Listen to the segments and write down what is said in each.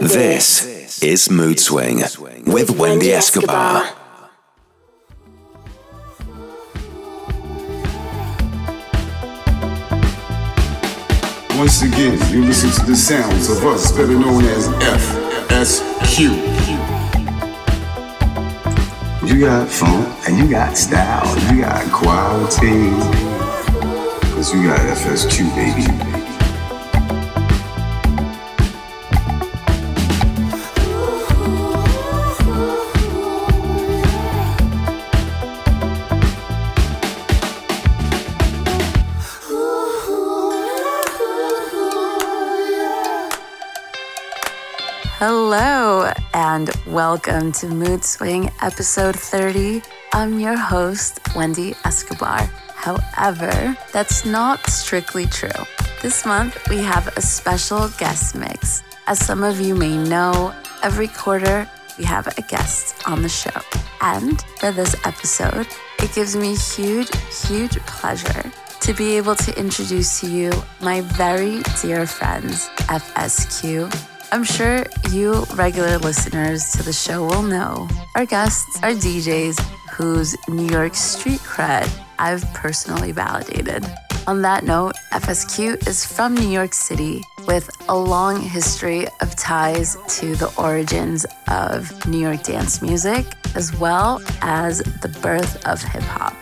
This is Mood Swing with Wendy Escobar. Once again, you listen to the sounds of us, better known as FSQ. You got funk and you got style, you got quality. Cause you got FSQ, baby. Hello, and welcome to Mood Swing episode 30. I'm your host, Wendy Escobar. However, that's not strictly true. This month, we have a special guest mix. As some of you may know, every quarter we have a guest on the show. And for this episode, it gives me huge, huge pleasure to be able to introduce to you my very dear friends, FSQ I'm sure you regular listeners to the show will know our guests are DJs whose New York street cred I've personally validated. On that note, FSQ is from New York City with a long history of ties to the origins of New York dance music, as well as the birth of hip hop.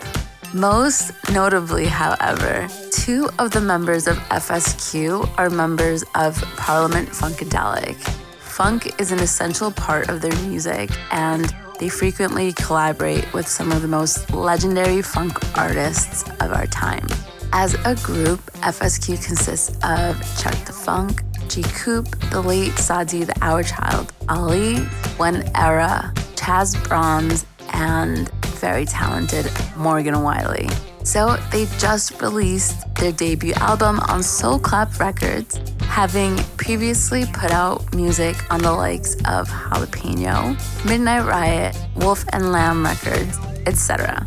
Most notably, however, two of the members of FSQ are members of Parliament Funkadelic. Funk is an essential part of their music, and they frequently collaborate with some of the most legendary funk artists of our time. As a group, FSQ consists of Chuck the Funk, G Coop, the late Sadi the Hour Child, Ali, One Era, Chaz Bronze, and very talented Morgan Wiley. So they just released their debut album on Soul Clap Records, having previously put out music on the likes of Jalapeno, Midnight Riot, Wolf and Lamb Records, etc.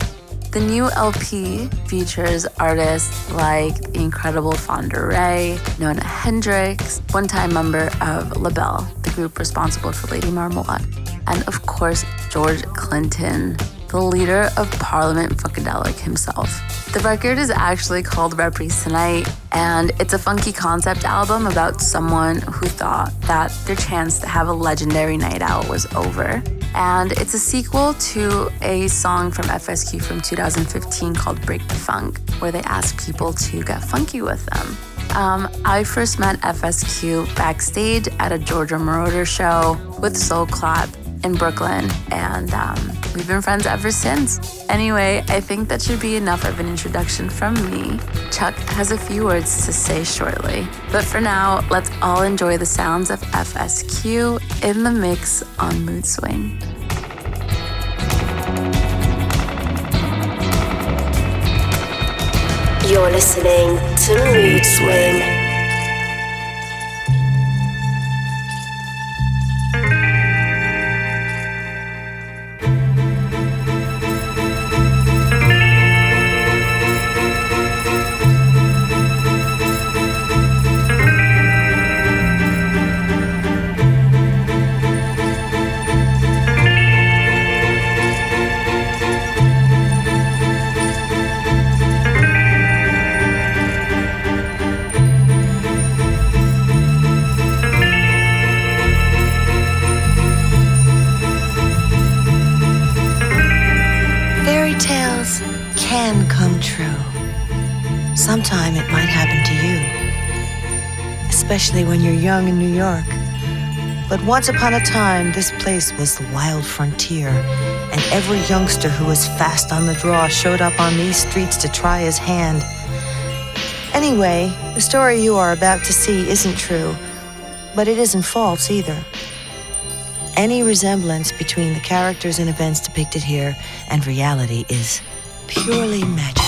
The new LP features artists like the incredible Fonda Rae, Nona Hendryx, one time member of LaBelle, the group responsible for Lady Marmalade, and of course, George Clinton, the leader of Parliament Funkadelic himself. The record is actually called Reprise Tonight, and it's a funky concept album about someone who thought that their chance to have a legendary night out was over. And it's a sequel to a song from FSQ from 2015 called Break the Funk, where they ask people to get funky with them. Um, I first met FSQ backstage at a Giorgio Moroder show with Soul Clap in Brooklyn, and um, we've been friends ever since. Anyway, I think that should be enough of an introduction from me. Chuck has a few words to say shortly. But for now, let's all enjoy the sounds of FSQ in the mix on Mood Swing. You're listening to Mood Swing. Especially when you're young in New York. But once upon a time, this place was the wild frontier, and every youngster who was fast on the draw showed up on these streets to try his hand. Anyway, the story you are about to see isn't true, but it isn't false either. Any resemblance between the characters and events depicted here and reality is purely magic.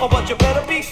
Oh, but you better be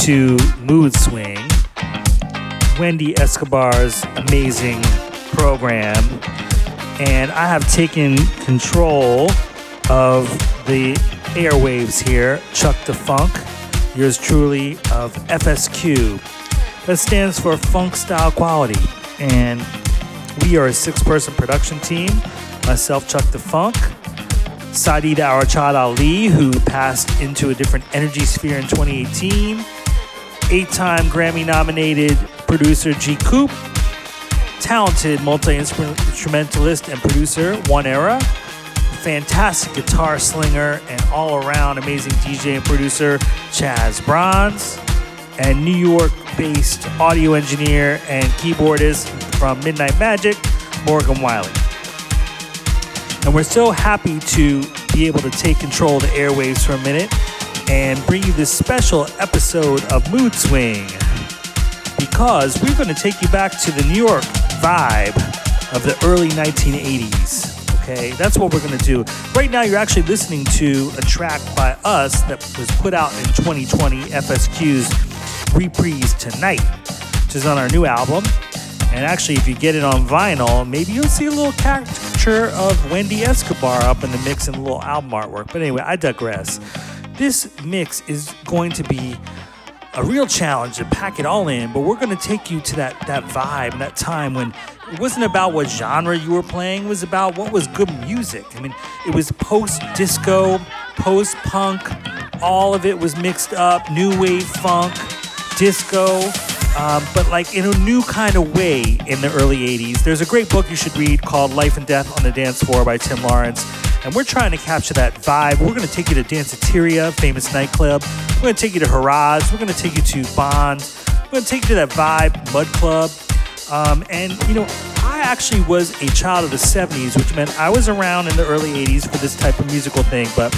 to Mood Swing, Wendy Escobar's amazing program, and I have taken control of the airwaves here. Chuck the Funk, yours truly of FSQ. That stands for Funk Style Quality, and we are a six-person production team. Myself, Chuck the Funk. Saeed Arachad Ali, who passed into a different energy sphere in 2018. Eight time Grammy nominated producer G. Coop. Talented multi instrumentalist and producer One Era. Fantastic guitar slinger and all around amazing DJ and producer Chaz Bronze. And New York based audio engineer and keyboardist from Midnight Magic, Morgan Wiley. And we're so happy to be able to take control of the airwaves for a minute and bring you this special episode of Mood Swing because we're going to take you back to the New York vibe of the early 1980s. Okay, that's what we're going to do. Right now, you're actually listening to a track by us that was put out in 2020, FSQ's Reprise Tonight, which is on our new album. And actually, if you get it on vinyl, maybe you'll see a little caricature of Wendy Escobar up in the mix and a little album artwork. But anyway, I digress. This mix is going to be a real challenge to pack it all in, but we're going to take you to that that vibe, that time when it wasn't about what genre you were playing, it was about what was good music. I mean, it was post disco, post punk, all of it was mixed up, new wave funk, disco, um, but like in a new kind of way in the early 80s. There's a great book you should read called Life and Death on the Dance Floor by Tim Lawrence. And we're trying to capture that vibe. We're going to take you to Danceteria, famous nightclub. We're going to take you to Haraj. We're going to take you to Bond. We're going to take you to that vibe, Mud Club. Um, and, you know, I actually was a child of the 70s, which meant I was around in the early 80s for this type of musical thing, but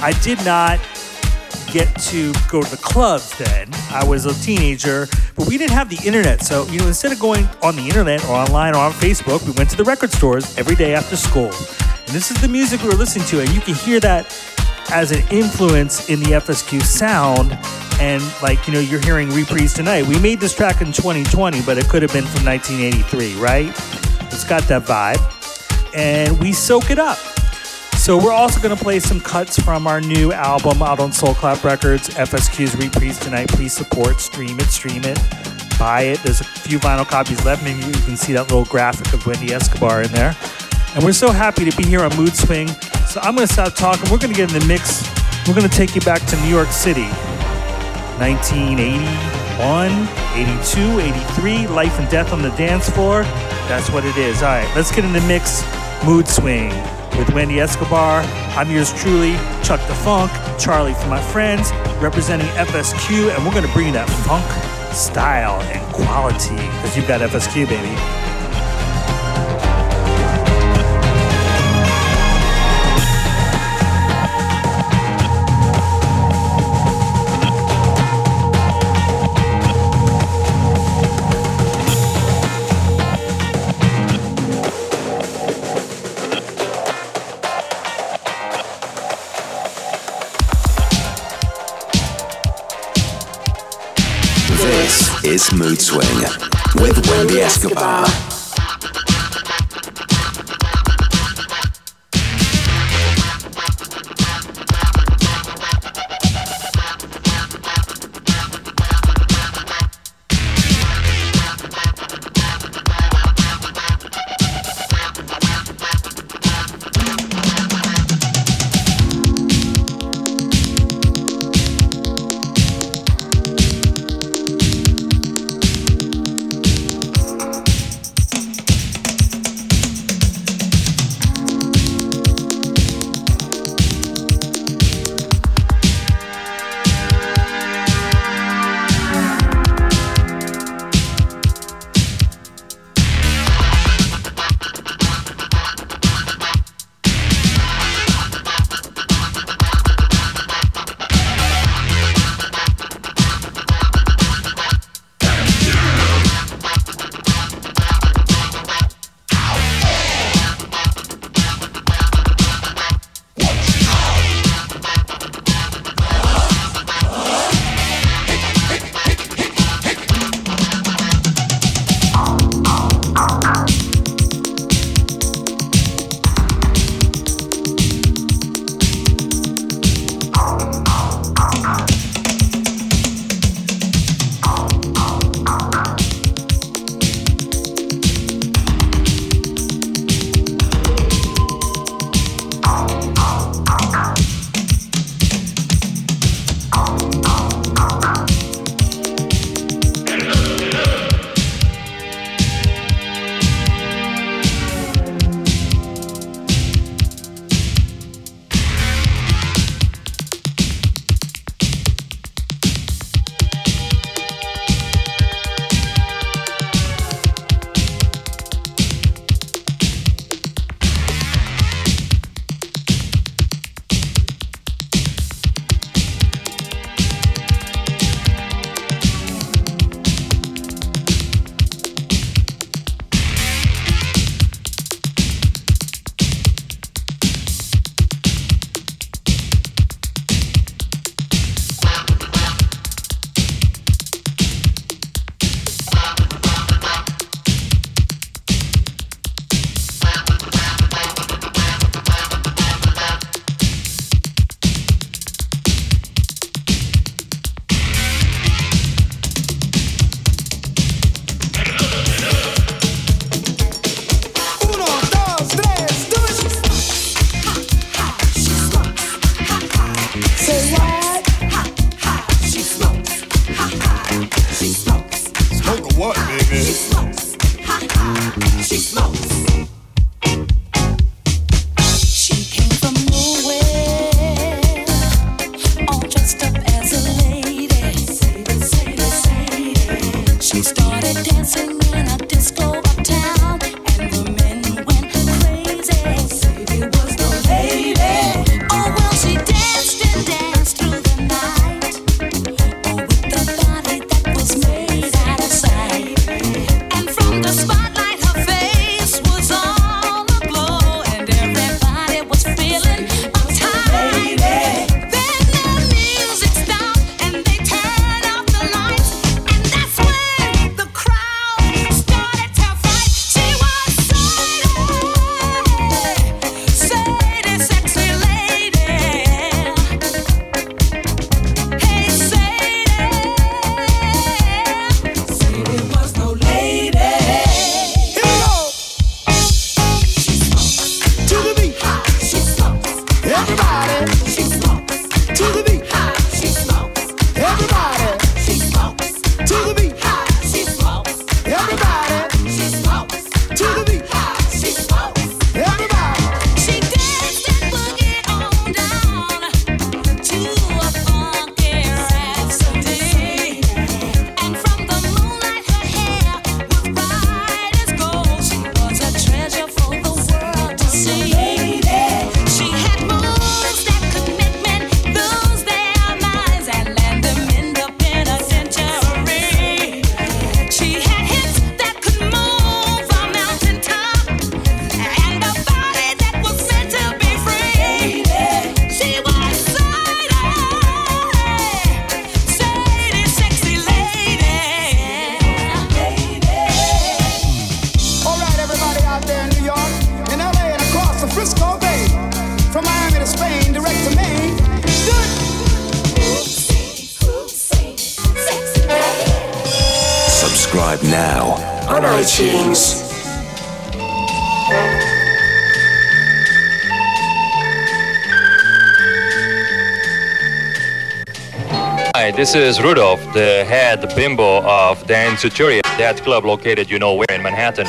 I did not get to go to the clubs then. I was a teenager, but we didn't have the internet. So, you know, instead of going on the internet or online or on Facebook, we went to the record stores every day after school. And this is the music we were listening to, and you can hear that as an influence in the FSQ sound. And like, you know, you're hearing Reprise tonight. We made this track in 2020, but it could have been from 1983, right? It's got that vibe. And we soak it up. So we're also going to play some cuts from our new album out on Soul Clap Records, FSQ's Reprise Tonight. Please support, stream it, stream it, buy it. There's a few vinyl copies left. Maybe you can see that little graphic of Wendy Escobar in there. And we're so happy to be here on Mood Swing. So I'm going to stop talking. We're going to get in the mix. We're going to take you back to New York City, 1981, 82, 83, Life and Death on the Dance Floor. That's what it is. All right, let's get in the mix. Mood Swing with Wendy Escobar. I'm yours truly, Chuck the Funk, Charlie for my friends, representing FSQ, and we're gonna bring you that funk style and quality because you've got FSQ, baby. Mood Swing with Wendy Escobar. This is Rudolph, the head bimbo of Danceteria, that club located you know where in Manhattan.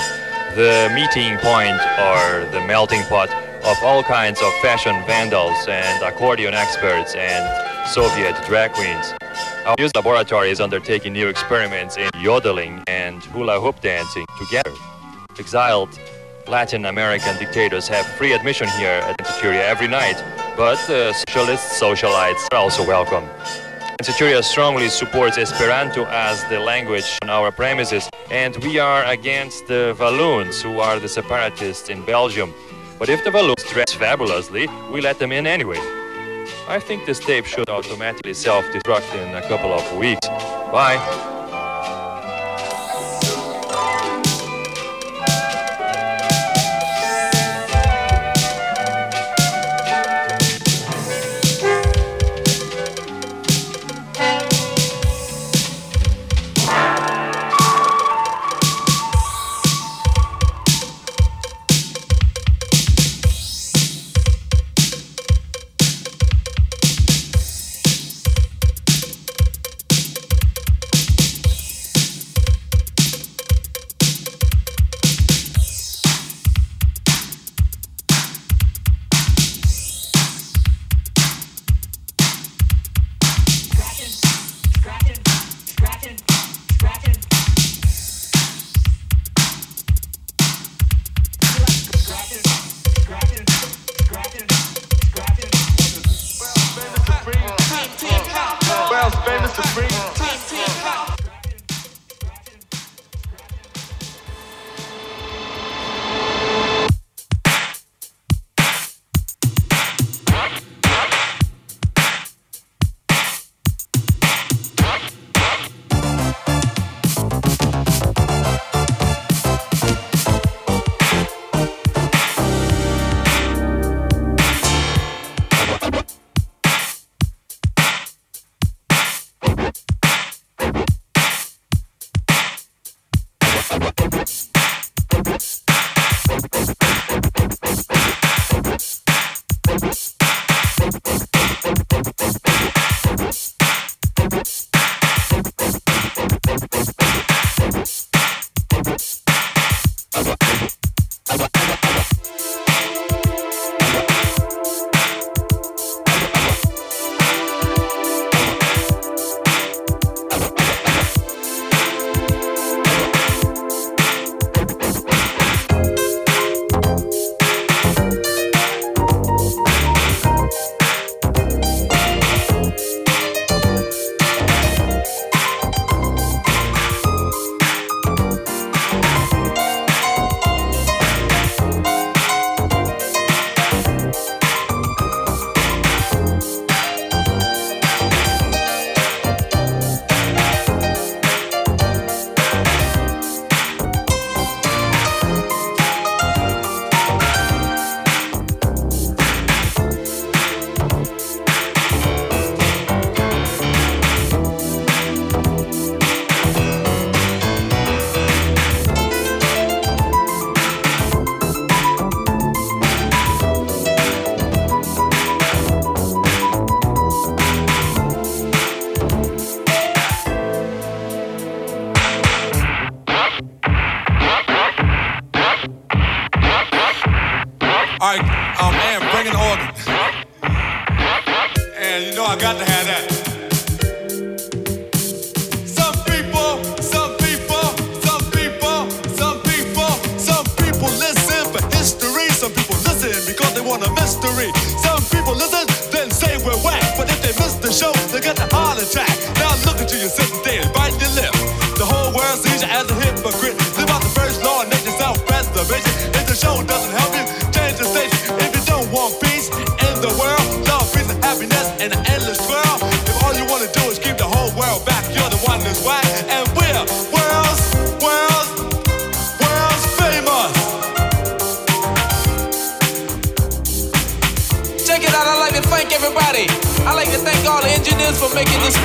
The meeting point or the melting pot of all kinds of fashion vandals and accordion experts and Soviet drag queens. Our music laboratory is undertaking new experiments in yodeling and hula hoop dancing together. Exiled Latin American dictators have free admission here at Centuria every night, but uh, socialist socialites are also welcome. Centuria strongly supports Esperanto as the language on our premises, and we are against the Walloons, who are the separatists in Belgium. But if the Walloons dress fabulously, we let them in anyway. I think this tape should automatically self-destruct in a couple of weeks. Bye.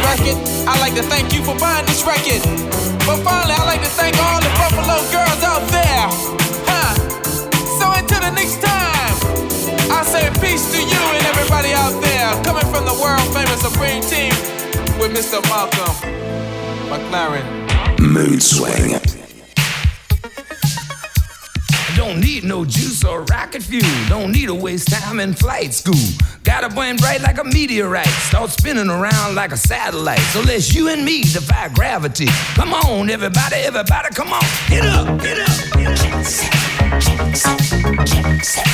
Record. I'd like to thank you for buying this record. But finally, I'd like to thank all the Buffalo girls out there. Huh? So until the next time, I say peace to you and everybody out there. Coming from the world famous Supreme Team with Mr. Malcolm McLaren. Mood swing. Don't need no juice or rocket fuel. Don't need to waste time in flight school. Gotta burn bright like a meteorite. Start spinning around like a satellite. So let's you and me defy gravity. Come on, everybody, everybody, come on. Get up, get up, get up. Jet set, jet set, jet set.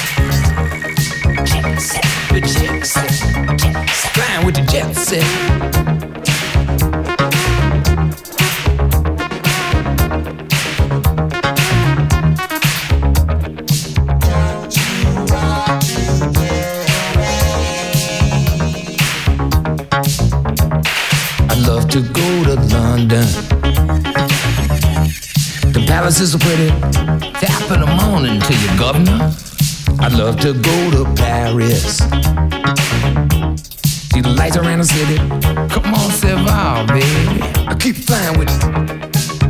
The jet set, jet set. Flying with the jet set. To go to London. The palaces are pretty. Tap in the morning to your governor. I'd love to go to Paris. See the lights around the city. Come on, Seval, baby. I keep flying with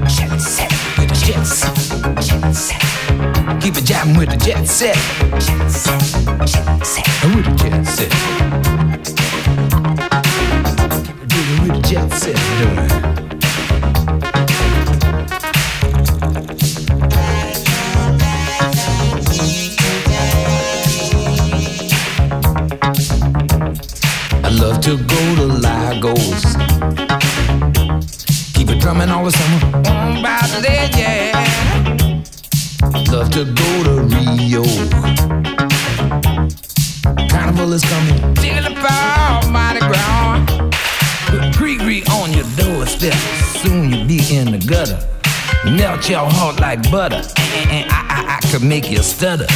jet set, with the jet set, jet set. Keep it jabbing with the jet set, jet set, jet set, with the jet set. Doing. I love to go to Lagos. Keep it drumming all the summer. Love to go to Rio. Carnival is coming. Jiggle the ball, mighty ground. Put Gregory on your doorstep. Soon you'll be in the gutter. Melt your heart like butter. And I, I, I could make you stutter.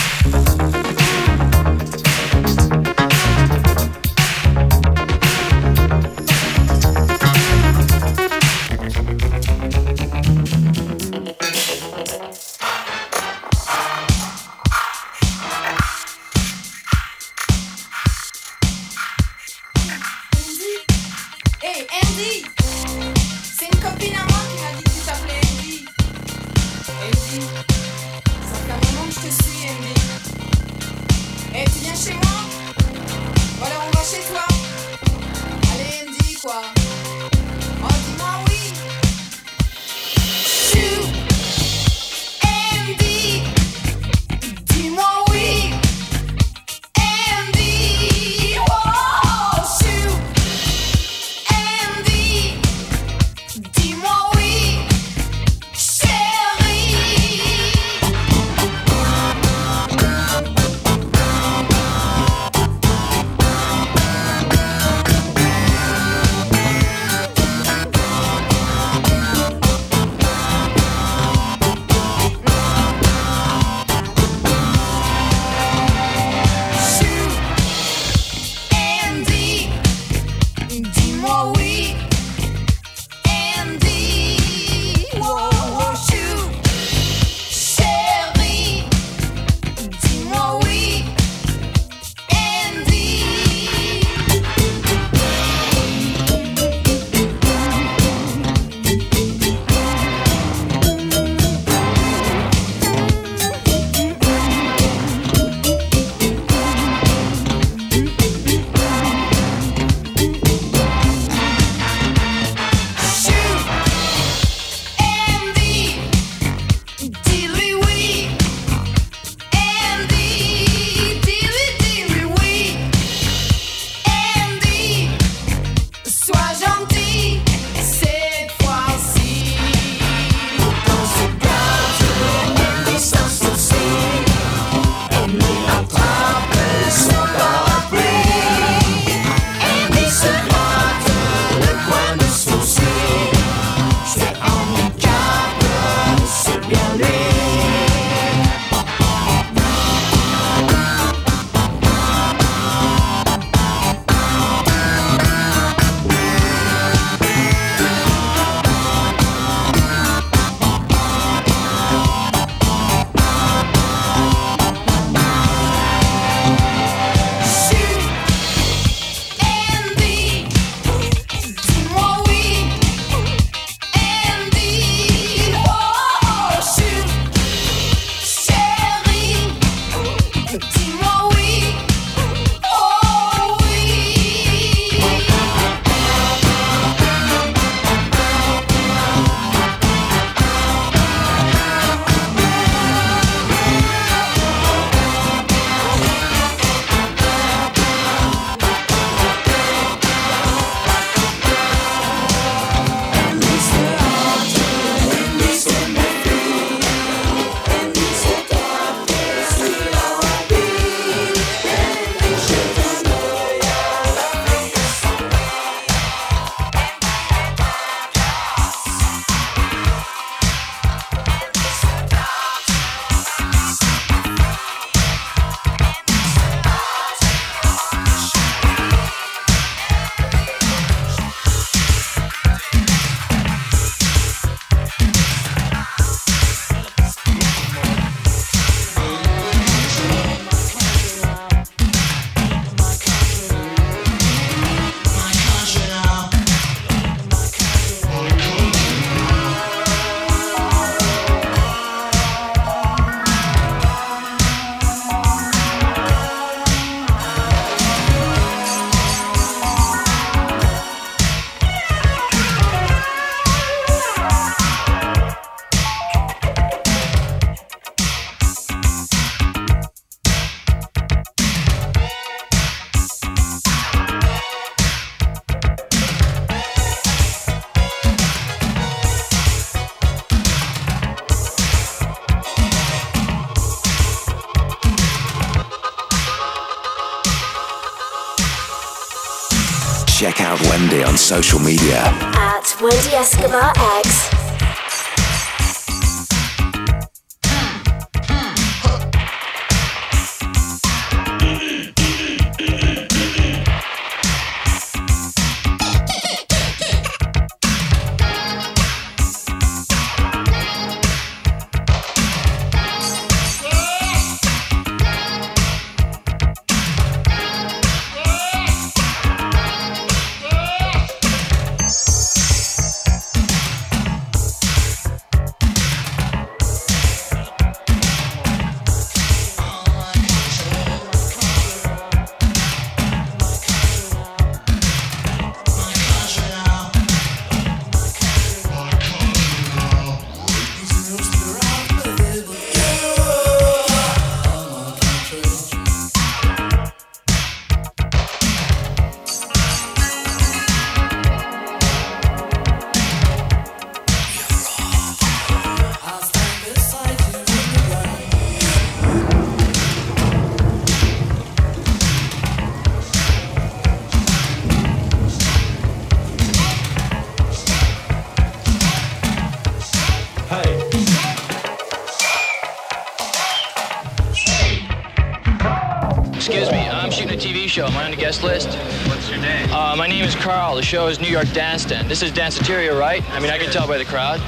The show is New York Dance Den. This is Danceteria, right? I mean, I can tell by the crowd.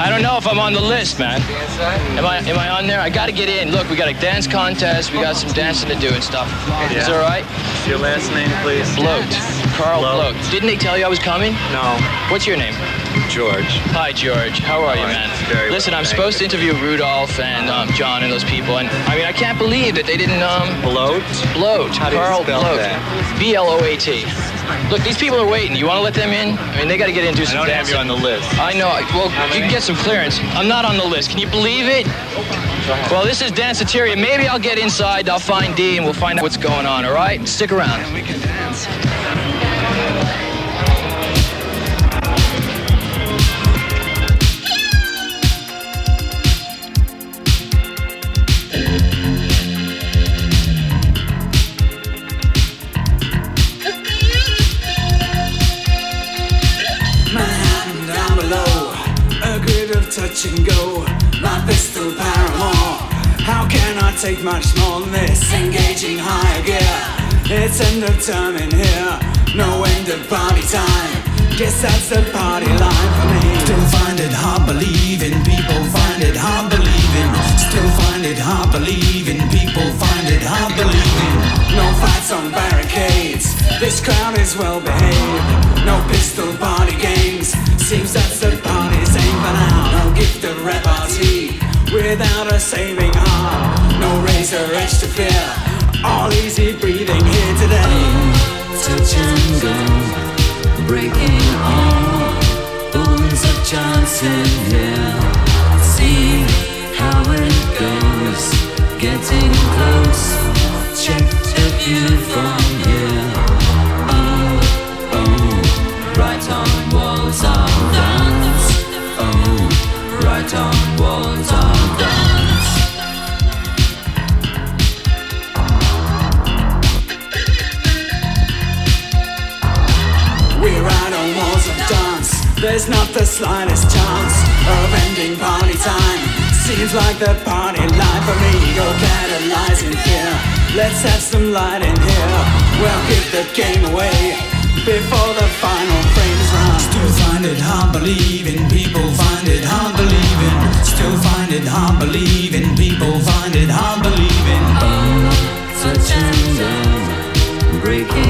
I don't know if I'm on the list, man. Am I am I on there? I gotta get in. Look, we got a dance contest. We got some dancing to do and stuff. Is it all right? Your last name, please. Bloat. Carl Bloat. Didn't they tell you I was coming? No. What's your name? George. Hi, George. How are you, man? Very Listen, well, I'm supposed to interview Rudolph and um, John and those people, and I mean, I can't believe that they didn't um. Bloat? Bloat. How do you Carl spell Bloat. that? B L O A T. Look, these people are waiting. You want to let them in? I mean, they got to get in and do I some don't have you on the list. I know. Well, you can get some clearance. I'm not on the list. Can you believe it? Well, this is Danceteria. Maybe I'll get inside. I'll find D, and we'll find out what's going on. All right? Stick around. Take much more than this? Engaging higher gear. It's end of term in here, no end of party time. Guess that's the party line for me. Still find it hard believing people find it hard believing. Still find it hard believing people find it hard believing. No fights on barricades. This crowd is well behaved. No pistol party games. Seems that's the party's aim for now. No gift of repartee without a saving heart. No razor edge to fear. All easy breathing here today. Touch and breaking all bones of Johnson here. See how it goes, getting close. Check the view from here. There's not the slightest chance of ending party time. Seems like the party life for me. Go catalyze in fear. Let's have some light in here. We'll give the game away before the final frames run. Still find it hard believing people find it hard believing. Still find it hard believing people find it hard believing. Oh, touch and breaking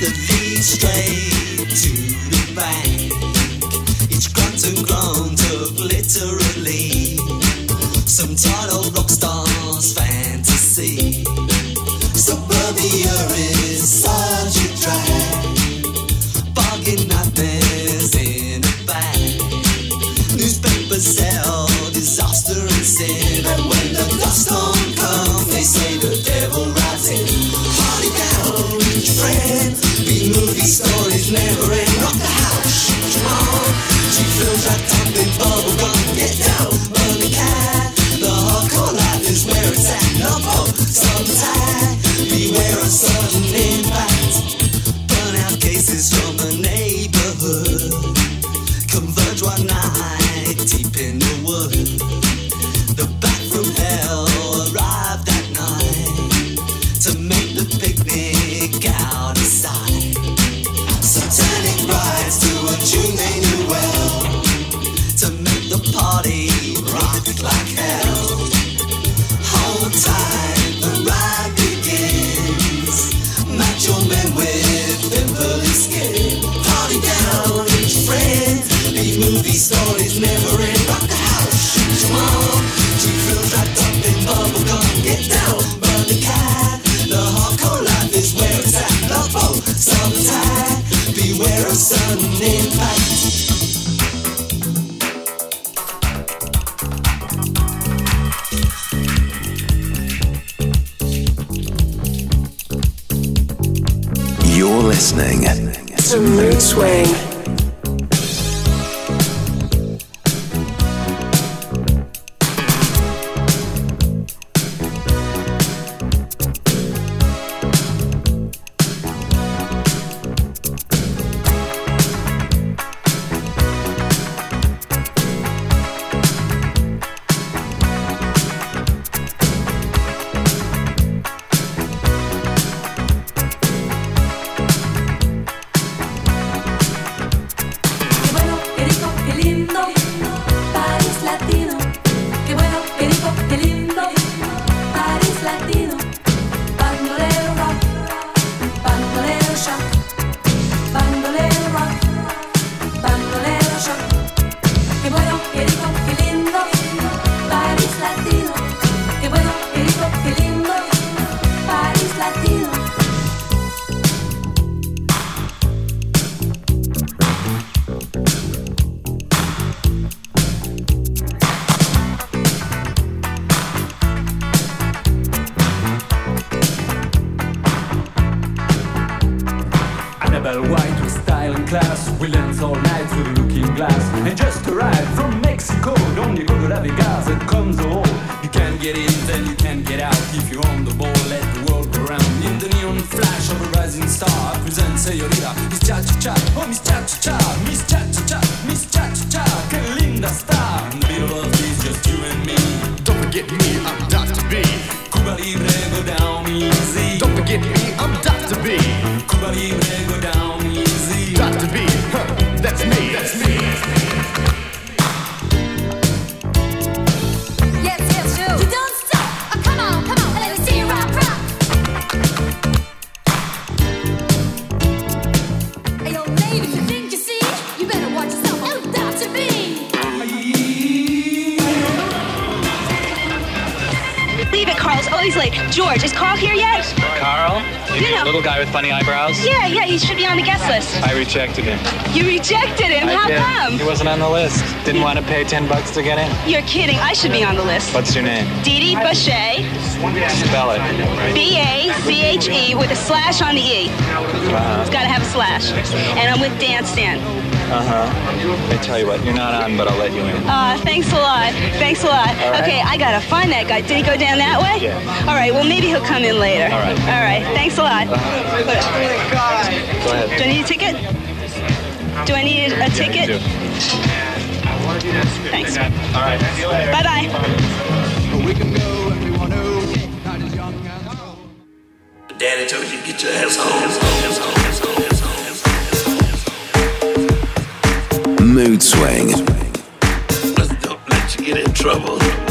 The V straight to the bank. Each grunt and literally some title rock star. Movie stories never end. George, is Carl here yet? Carl? You know. Little guy with funny eyebrows? Yeah, yeah, he should be on the guest list. I rejected him. You rejected him. I How did. come? He wasn't on the list. Didn't want to pay 10 bucks to get in. You're kidding. I should be on the list. What's your name? Dee Dee Bachet, Spell it. B A C H E with a slash on the E. It's Uh-huh. got to have a slash. And I'm with Dance Stand. Uh-huh. I tell you what, you're not on, but I'll let you in. Uh, thanks a lot. Thanks a lot. All right. Okay, I gotta find that guy. Did he go down that way? Yeah. All right, well, maybe he'll come in later. All right. All right, thanks a lot. Go ahead. Do I need a ticket? Do I need a ticket? do. Thanks. All right. See you later. Bye bye. We can go and we want to. Not as young as old. Daddy told you to get your ass home. Mood Swing. Don't let you get in trouble.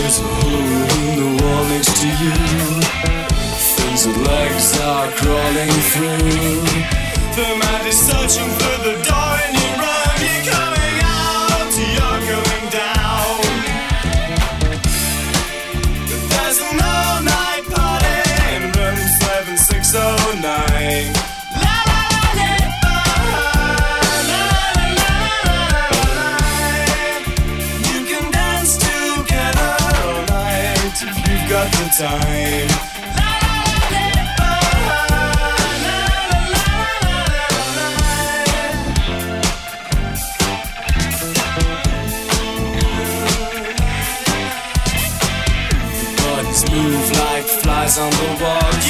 there's a hole in the wall next to you. Things with legs are crawling through. The man is searching for the dark. Time. On the wall.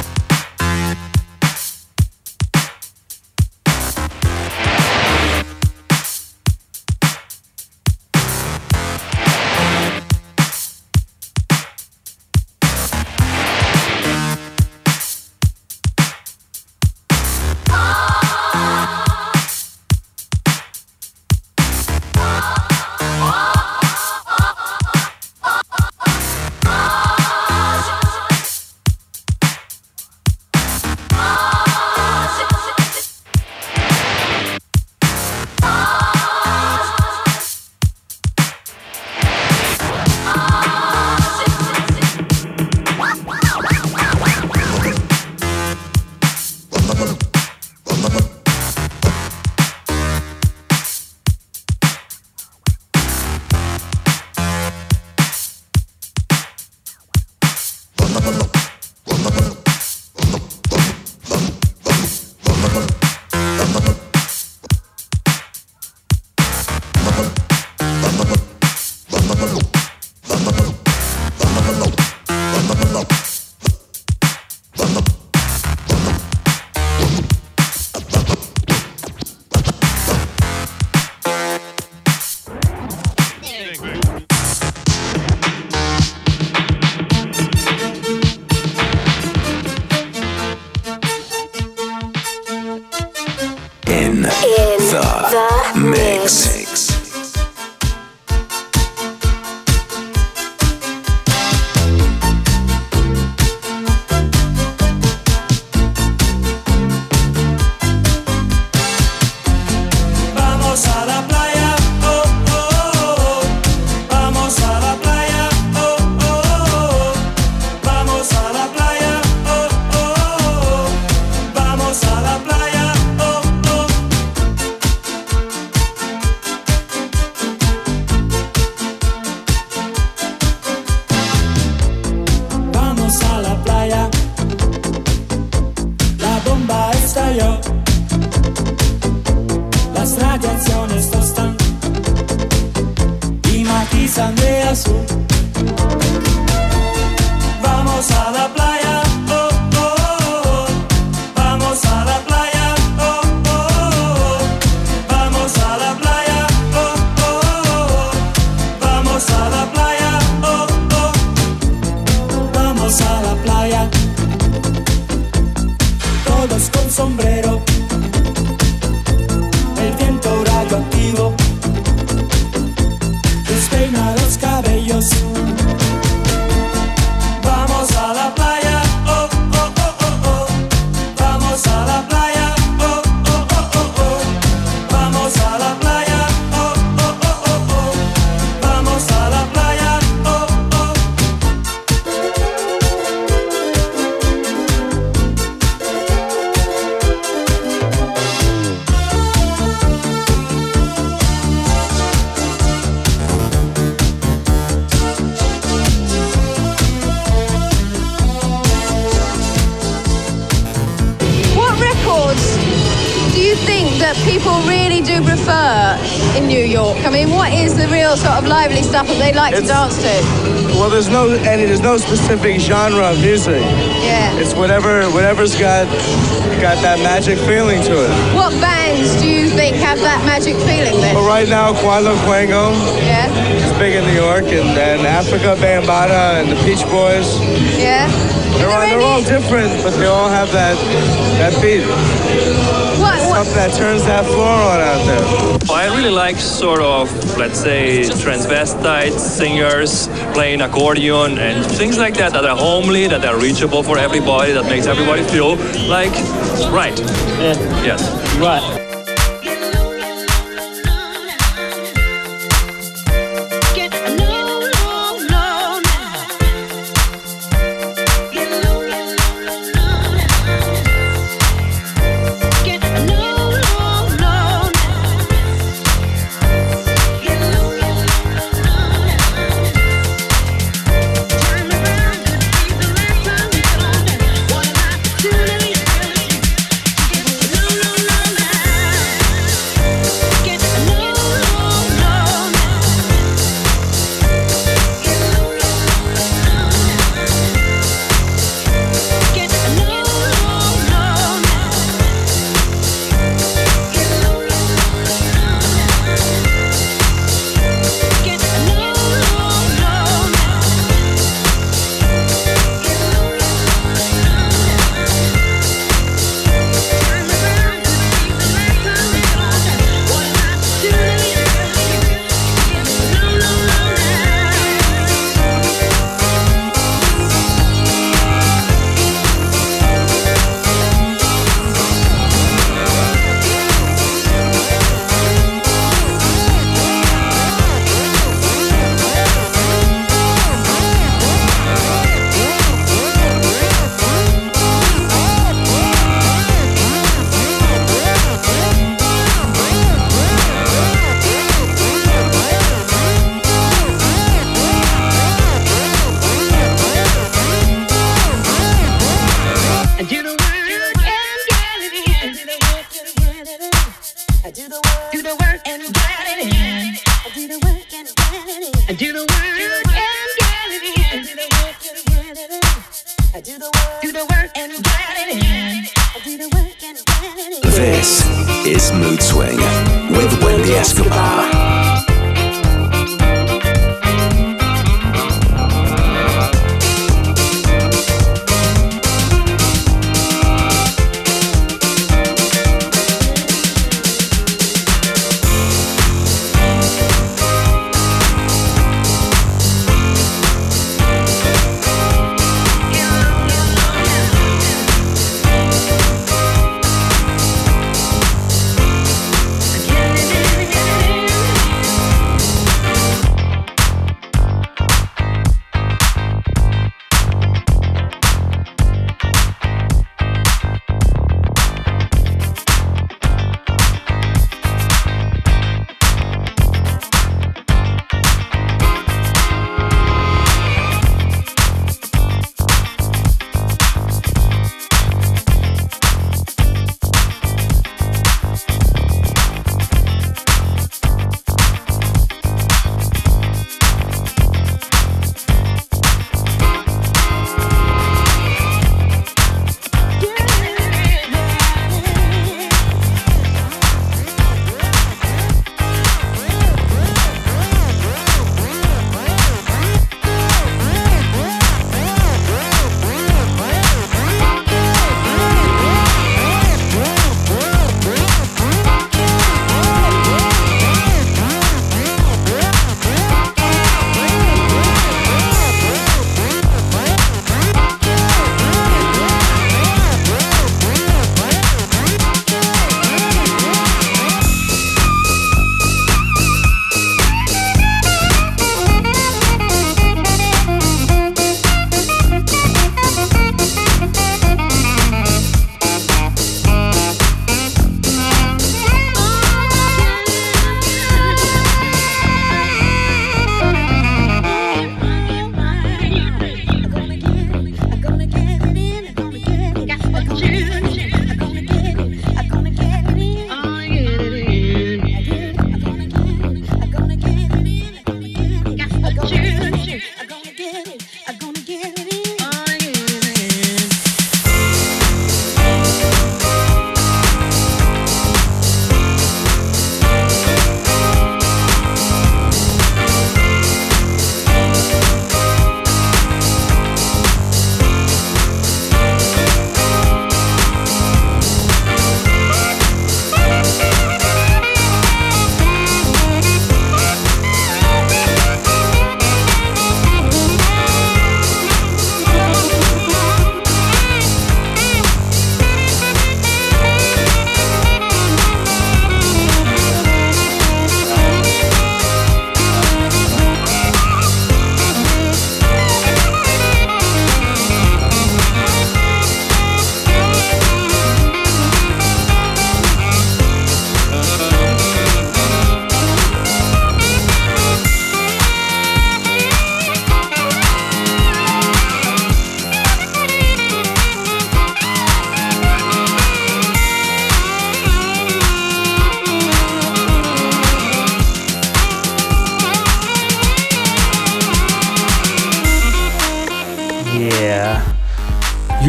radio La stradiazione sta stando. Di Matisa Andrea su there's no any, there's no specific genre of music. Yeah. It's whatever whatever's got got that magic feeling to it. What bands do you think have that magic feeling then? But right now, Quando Quango Yeah. is big in New York, and, and Afrika Bambaataa and the Peech Boys. Yeah. They're all, they're all different, but they all have that that beat. What, Something that turns that floor on out there. Well, I really like sort of, let's say, transvestite singers playing accordion and things like that that are homely, that are reachable for everybody, that makes everybody feel like right. Yes. Right. This is Mood Swing with Wendy Escobar.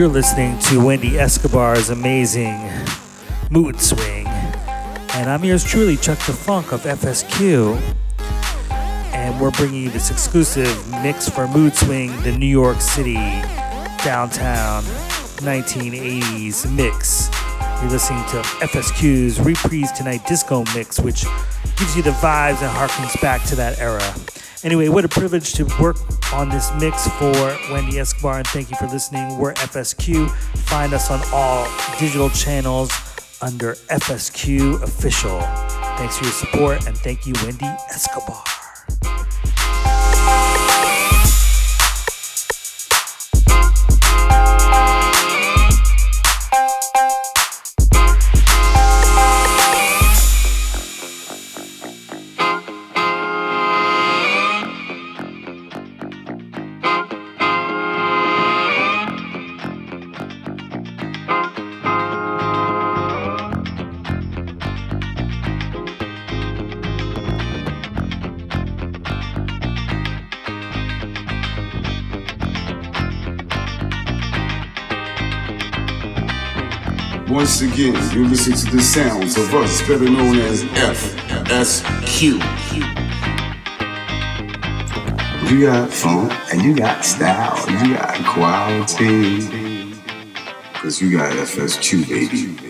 You're listening to Wendy Escobar's amazing Mood Swing. And I'm yours truly, Chuck the Funk of FSQ. And we're bringing you this exclusive mix for Mood Swing, the New York City downtown 1980s mix. You're listening to FSQ's Reprise Tonight Disco Mix, which gives you the vibes and harkens back to that era. Anyway, what a privilege to work on this mix for Wendy Escobar, and thank you for listening. We're FSQ. Find us on all digital channels under FSQ Official. Thanks for your support, and thank you, Wendy Escobar. Again, you listen to the sounds of us, better known as FSQ. You got funk, and you got style, you got quality. Cause you got FSQ, baby.